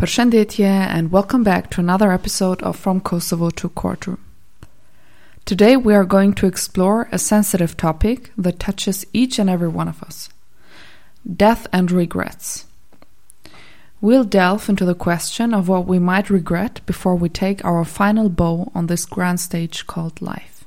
Përshëndetje and welcome back to another episode of From Kosovo to Courtroom. Today we are going to explore a sensitive topic that touches each and every one of us death and regrets. We'll delve into the question of what we might regret before we take our final bow on this grand stage called life.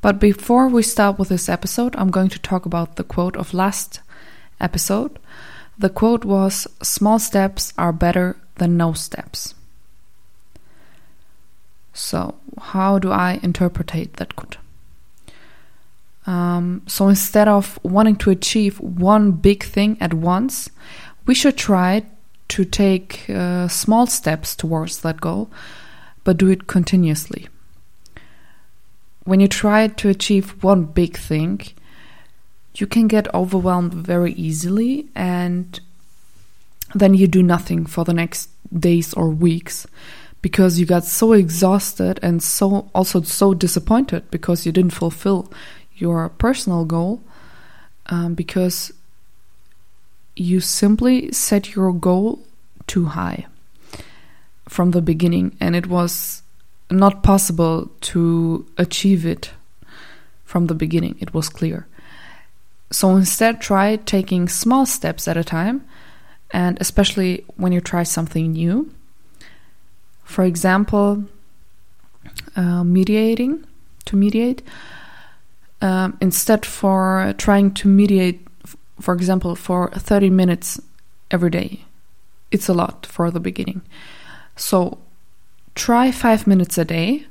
But before we start with this episode, I'm going to talk about the quote of last episode the quote was Small steps are better than no steps. So, how do I interpret that quote? Um, so, instead of wanting to achieve one big thing at once, we should try to take uh, small steps towards that goal, but do it continuously. When you try to achieve one big thing, you can get overwhelmed very easily and then you do nothing for the next days or weeks because you got so exhausted and so also so disappointed because you didn't fulfill your personal goal um, because you simply set your goal too high from the beginning and it was not possible to achieve it from the beginning. It was clear so instead, try taking small steps at a time, and especially when you try something new. For example, uh, mediating, to mediate. Um, instead, for trying to mediate, for example, for 30 minutes every day, it's a lot for the beginning. So try five minutes a day,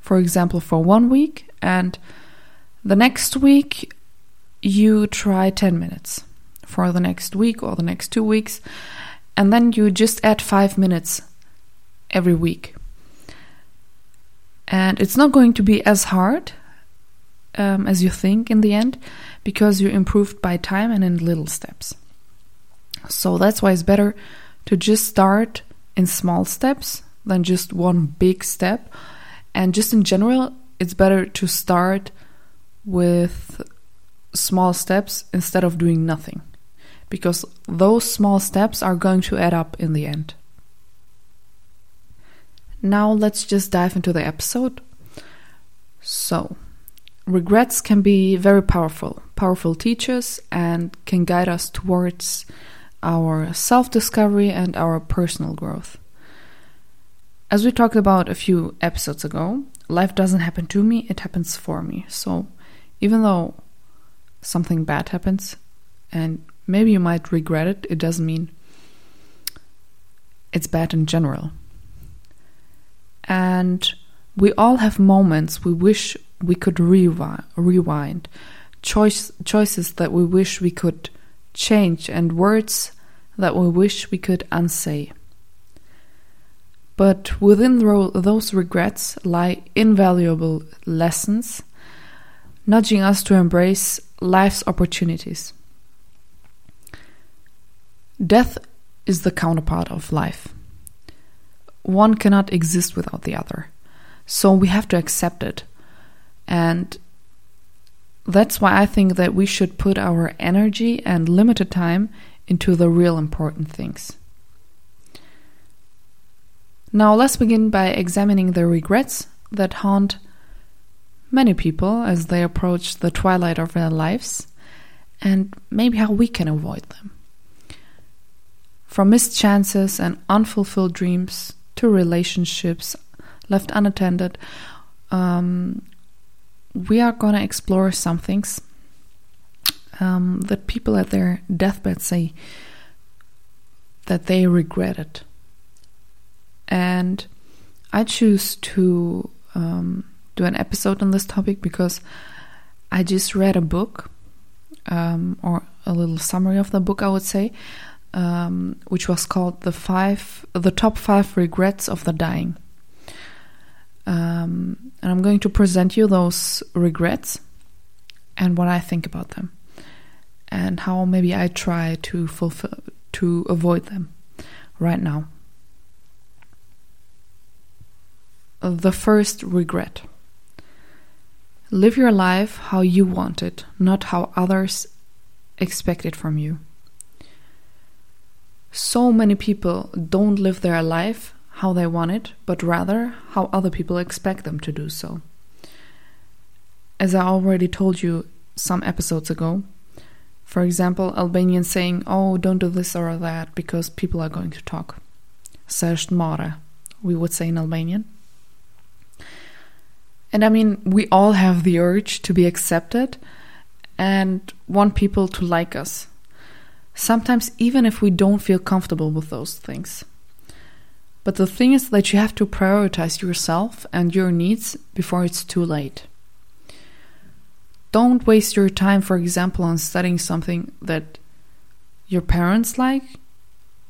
for example, for one week, and the next week you try 10 minutes for the next week or the next two weeks, and then you just add five minutes every week. And it's not going to be as hard um, as you think in the end because you improved by time and in little steps. So that's why it's better to just start in small steps than just one big step. And just in general, it's better to start with small steps instead of doing nothing, because those small steps are going to add up in the end. Now let's just dive into the episode. So, regrets can be very powerful, powerful teachers, and can guide us towards our self discovery and our personal growth. As we talked about a few episodes ago, life doesn't happen to me, it happens for me. So, even though something bad happens and maybe you might regret it, it doesn't mean it's bad in general. And we all have moments we wish we could rewind, rewind choice, choices that we wish we could change, and words that we wish we could unsay. But within those regrets lie invaluable lessons, nudging us to embrace life's opportunities. Death is the counterpart of life. One cannot exist without the other. So we have to accept it. And that's why I think that we should put our energy and limited time into the real important things. Now, let's begin by examining the regrets that haunt many people as they approach the twilight of their lives, and maybe how we can avoid them. From missed chances and unfulfilled dreams to relationships left unattended, um, we are going to explore some things um, that people at their deathbed say that they regretted. And I choose to um, do an episode on this topic because I just read a book, um, or a little summary of the book, I would say, um, which was called the five, the top five regrets of the dying. Um, and I'm going to present you those regrets and what I think about them, and how maybe I try to fulfill to avoid them right now. The first regret. Live your life how you want it, not how others expect it from you. so many people don't live their life how they want it, but rather how other people expect them to do so. As I already told you some episodes ago, for example, Albanians saying, Oh, don't do this or that because people are going to talk. Sesht mare, we would say in Albanian. And I mean, we all have the urge to be accepted and want people to like us. Sometimes, even if we don't feel comfortable with those things. But the thing is that you have to prioritize yourself and your needs before it's too late. Don't waste your time, for example, on studying something that your parents like,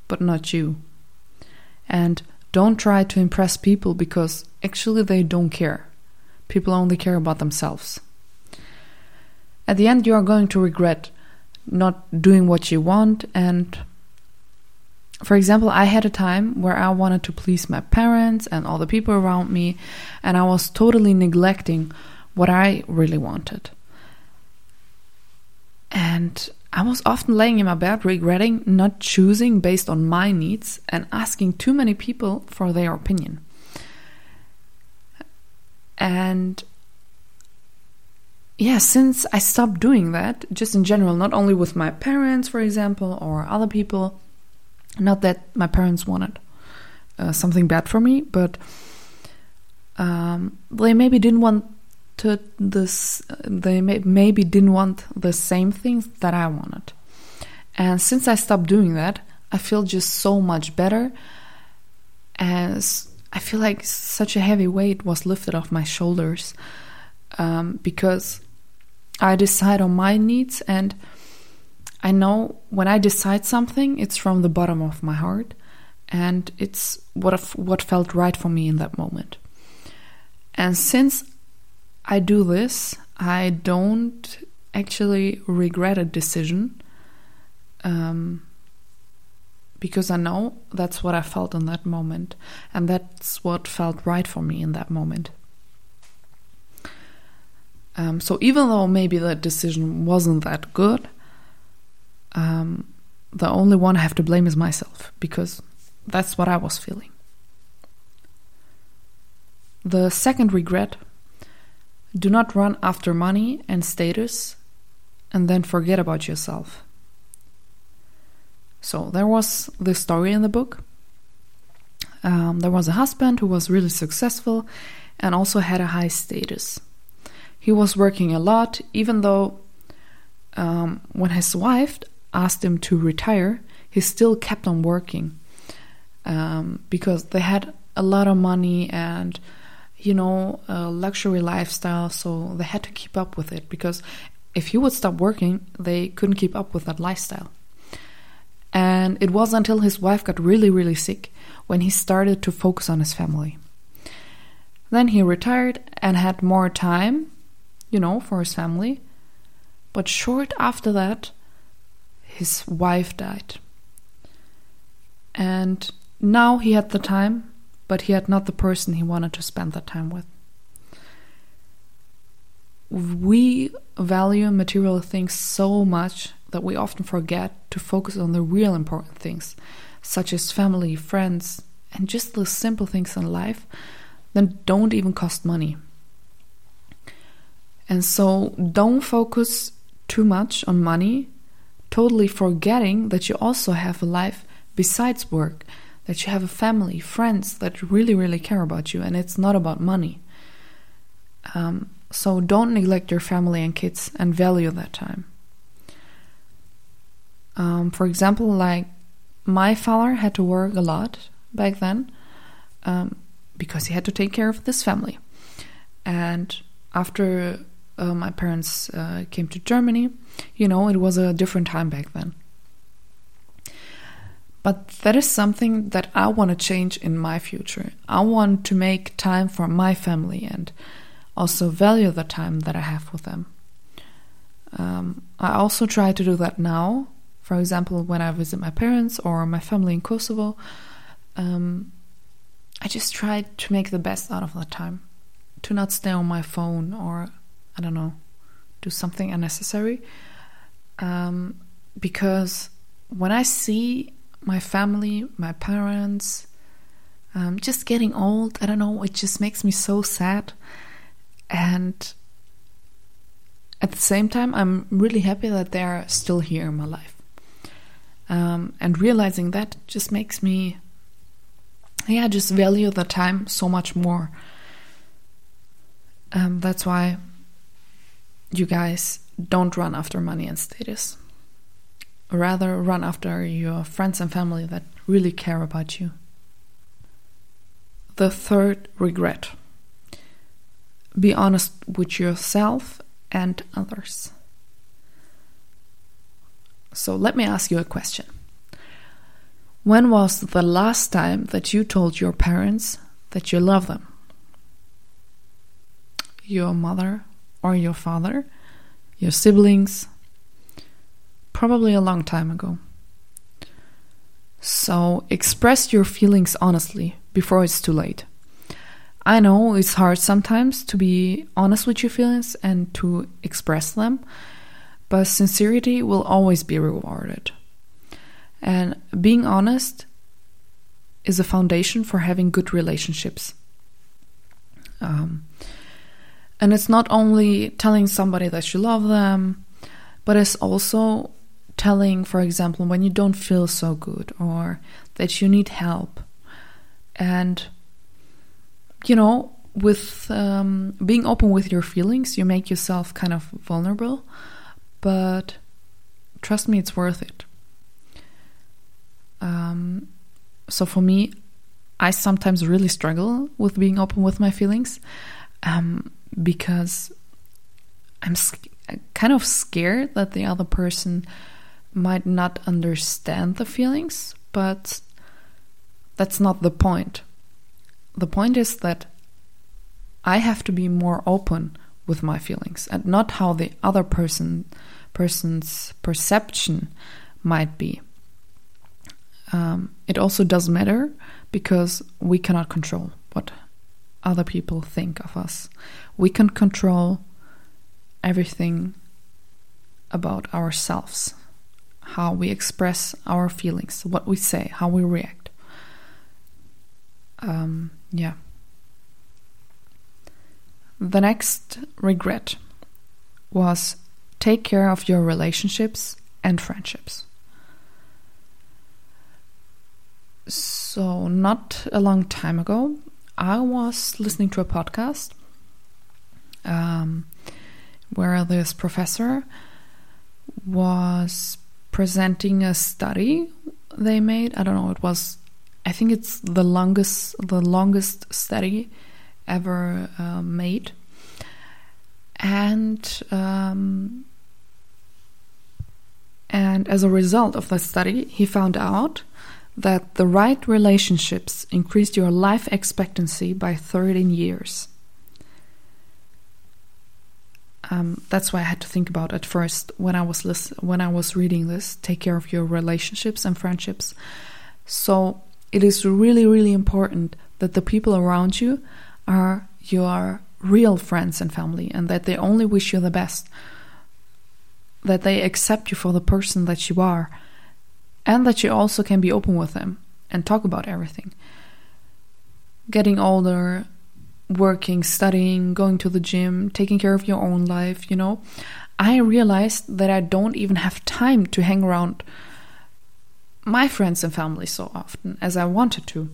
but not you. And don't try to impress people because actually they don't care. People only care about themselves. At the end, you are going to regret not doing what you want. And for example, I had a time where I wanted to please my parents and all the people around me, and I was totally neglecting what I really wanted. And I was often laying in my bed regretting not choosing based on my needs and asking too many people for their opinion. And yeah, since I stopped doing that, just in general, not only with my parents, for example, or other people, not that my parents wanted uh, something bad for me, but um, they maybe didn't want to this. They may, maybe didn't want the same things that I wanted, and since I stopped doing that, I feel just so much better. As I feel like such a heavy weight was lifted off my shoulders um, because I decide on my needs and I know when I decide something, it's from the bottom of my heart and it's what what felt right for me in that moment. And since I do this, I don't actually regret a decision. Um, because I know that's what I felt in that moment, and that's what felt right for me in that moment. Um, so even though maybe that decision wasn't that good, um, the only one I have to blame is myself because that's what I was feeling. The second regret do not run after money and status and then forget about yourself. So there was this story in the book. Um, there was a husband who was really successful and also had a high status. He was working a lot, even though um, when his wife asked him to retire, he still kept on working um, because they had a lot of money and you know a luxury lifestyle, so they had to keep up with it because if he would stop working, they couldn't keep up with that lifestyle. And it was until his wife got really, really sick when he started to focus on his family. Then he retired and had more time, you know, for his family. But short after that, his wife died. And now he had the time, but he had not the person he wanted to spend that time with. We value material things so much that we often forget to focus on the real important things, such as family, friends, and just the simple things in life that don't even cost money. And so don't focus too much on money, totally forgetting that you also have a life besides work, that you have a family, friends that really, really care about you, and it's not about money. Um, so don't neglect your family and kids and value that time. Um, for example, like my father had to work a lot back then um, because he had to take care of this family. And after uh, my parents uh, came to Germany, you know, it was a different time back then. But that is something that I want to change in my future. I want to make time for my family and also value the time that I have with them. Um, I also try to do that now for example, when I visit my parents or my family in Kosovo, um, I just try to make the best out of that time. To not stay on my phone or, I don't know, do something unnecessary. Um, because when I see my family, my parents, um, just getting old. I don't know, it just makes me so sad. And at the same time, I'm really happy that they're still here in my life. Um, and realizing that just makes me, yeah, just value the time so much more. Um, that's why you guys don't run after money and status. Rather, run after your friends and family that really care about you. The third regret be honest with yourself and others. So, let me ask you a question. When was the last time that you told your parents that you love them? Your mother or your father? Your siblings? Probably a long time ago. So, express your feelings honestly before it's too late. I know it's hard sometimes to be honest with your feelings and to express them, but sincerity will always be rewarded. And being honest is a foundation for having good relationships. Um, and it's not only telling somebody that you love them, but it's also telling, for example, when you don't feel so good or that you need help. And, you know, with um, being open with your feelings, you make yourself kind of vulnerable, but trust me, it's worth it. Um, so for me, I sometimes really struggle with being open with my feelings um, because I'm kind of scared that the other person might not understand the feelings, but that's not the point. The point is that I have to be more open with my feelings and not how the other person person's perception might be. Um, it also does matter because we cannot control what other people think of us. We can control everything about ourselves how we express our feelings, what we say, how we react. Um, yeah. The next regret was take care of your relationships and friendships. So, not a long time ago, I was listening to a podcast um, where this professor was presenting a study they made. I don't know. It was, I think it's the longest, the longest study ever uh, made, and um, and as a result of the study, he found out that the right relationships increased your life expectancy by 13 years. Um, that's why I had to think about at first when I was when I was reading this. Take care of your relationships and friendships. So it is really, really important that the people around you are your real friends and family, and that they only wish you the best. That they accept you for the person that you are, and that you also can be open with them and talk about everything. Getting older, working, studying, going to the gym, taking care of your own life, you know, I realized that I don't even have time to hang around my friends and family so often as I wanted to.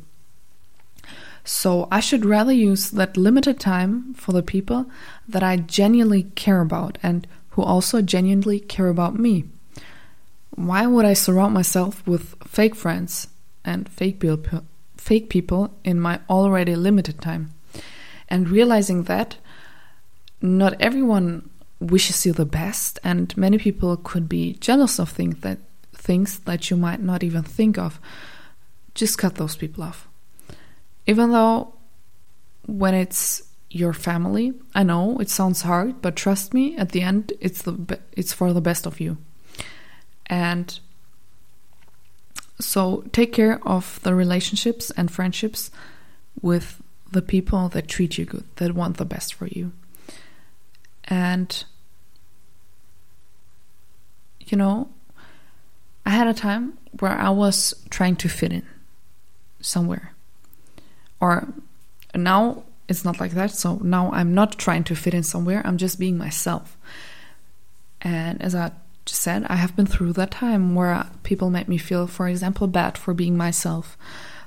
So I should rather use that limited time for the people that I genuinely care about and who also genuinely care about me. Why would I surround myself with fake friends and fake people, fake people in my already limited time? and realizing that not everyone wishes you the best and many people could be jealous of things that things that you might not even think of just cut those people off even though when it's your family i know it sounds hard but trust me at the end it's the it's for the best of you and so take care of the relationships and friendships with the people that treat you good, that want the best for you. And, you know, I had a time where I was trying to fit in somewhere. Or now it's not like that. So now I'm not trying to fit in somewhere. I'm just being myself. And as I said, I have been through that time where people made me feel, for example, bad for being myself.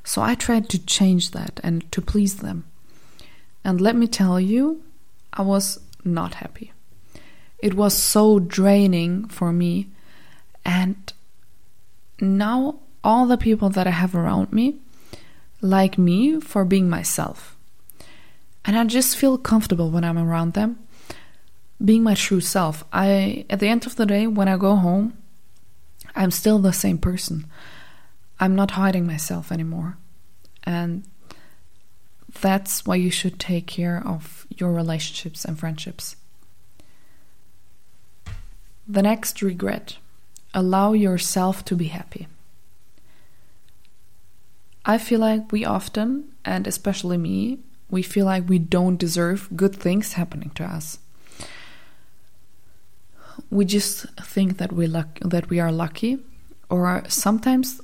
So I tried to change that and to please them. And let me tell you, I was not happy. It was so draining for me. And now all the people that I have around me like me for being myself. And I just feel comfortable when I'm around them, being my true self. I at the end of the day when I go home, I'm still the same person. I'm not hiding myself anymore. And that's why you should take care of your relationships and friendships. The next regret allow yourself to be happy. I feel like we often, and especially me, we feel like we don't deserve good things happening to us. We just think that we luck that we are lucky, or sometimes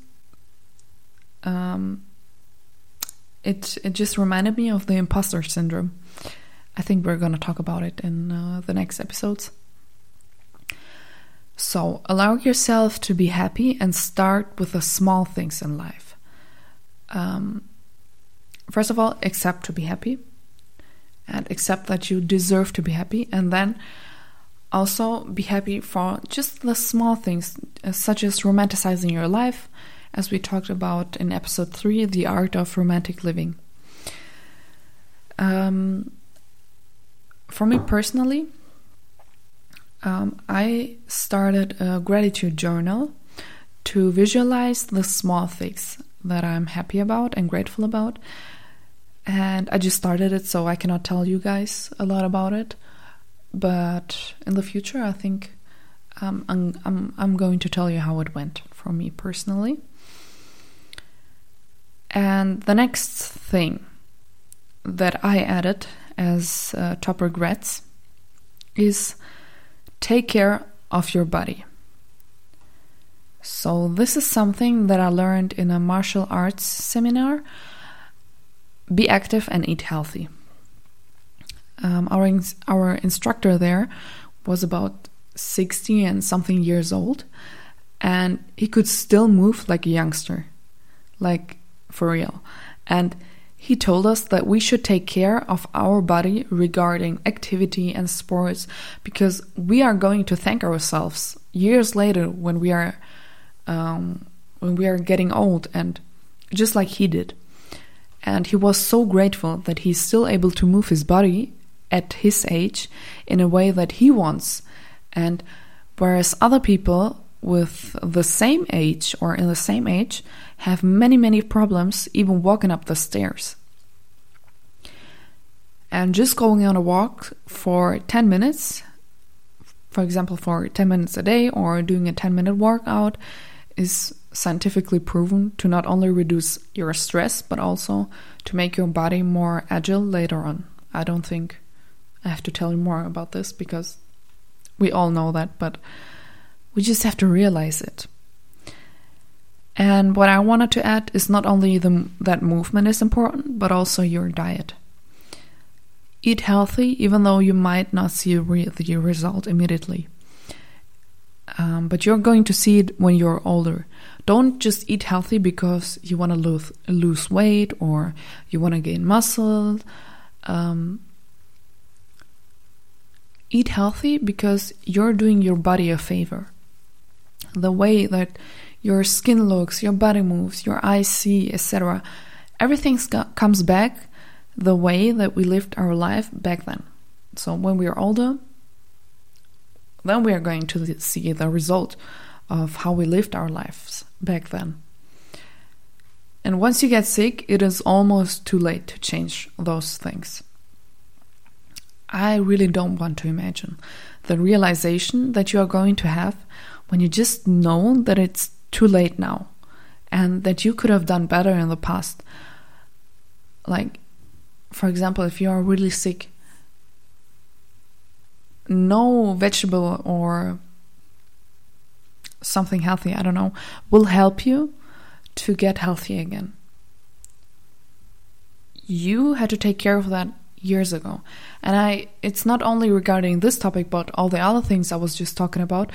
um, it it just reminded me of the imposter syndrome. I think we're to talk about it in uh, the next episodes. So, allow yourself to be happy and start with the small things in life. Um, first of all, accept to be happy and accept that you deserve to be happy, and then also be happy for just the small things, uh, such as romanticizing your life, as we talked about in episode 3 the art of romantic living. Um, for me personally, um, I started a gratitude journal to visualize the small things that I'm happy about and grateful about. And I just started it, so I cannot tell you guys a lot about it. But in the future, I think um, I'm, I'm, I'm going to tell you how it went for me personally. And the next thing that I added as uh, top regrets is take care of your body. So, this is something that I learned in a martial arts seminar be active and eat healthy. Um, our, our instructor there was about 60 and something years old, and he could still move like a youngster, like for real. And he told us that we should take care of our body regarding activity and sports because we are going to thank ourselves years later when we are um, when we are getting old and just like he did. And he was so grateful that he's still able to move his body at his age in a way that he wants. And whereas other people with the same age or in the same age have many, many problems even walking up the stairs. And just going on a walk for 10 minutes, for example, for 10 minutes a day, or doing a 10 minute workout, is scientifically proven to not only reduce your stress but also to make your body more agile later on. I don't think I have to tell you more about this because we all know that, but we just have to realize it. And what I wanted to add is not only the, that movement is important, but also your diet. Eat healthy, even though you might not see the result immediately. Um, but you're going to see it when you're older. Don't just eat healthy because you want to lose, lose weight or you want to gain muscle. Um, eat healthy because you're doing your body a favor. The way that your skin looks, your body moves, your eyes see, etc. Everything comes back the way that we lived our life back then. So when we are older, then we are going to see the result of how we lived our lives back then. And once you get sick, it is almost too late to change those things. I really don't want to imagine the realization that you are going to have when you just know that it's too late now and that you could have done better in the past. Like, for example, if you are really sick, no vegetable or something healthy, I don't know, will help you to get healthy again. You had to take care of that years ago. And I it's not only regarding this topic but all the other things I was just talking about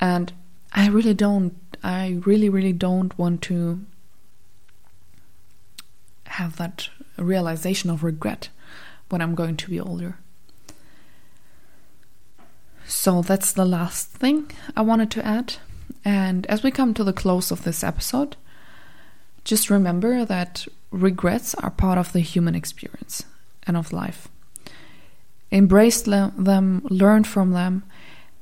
and I really don't I really really don't want to have that realization of regret when I'm going to be older. So that's the last thing I wanted to add. And as we come to the close of this episode, just remember that regrets are part of the human experience and of life. Embrace them, learn from them,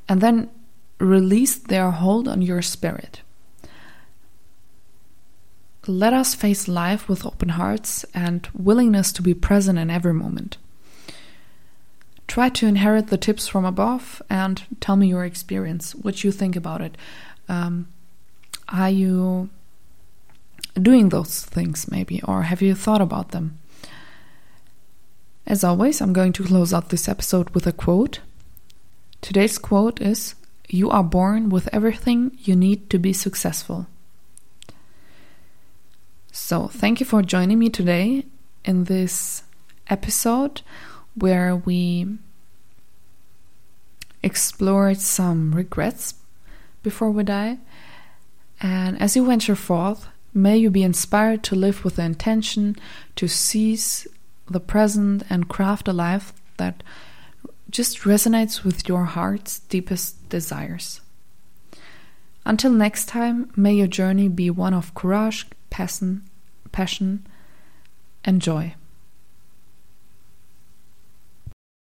and then release their hold on your spirit. Let us face life with open hearts and willingness to be present in every moment. Try to inherit the tips from above and tell me your experience, what you think about it. Um, are you doing those things maybe, or have you thought about them? As always, I'm going to close out this episode with a quote. Today's quote is You are born with everything you need to be successful. So, thank you for joining me today in this episode where we explored some regrets before we die. And as you venture forth, may you be inspired to live with the intention to seize the present and craft a life that just resonates with your heart's deepest desires. Until next time, may your journey be one of courage, passion, passion and joy.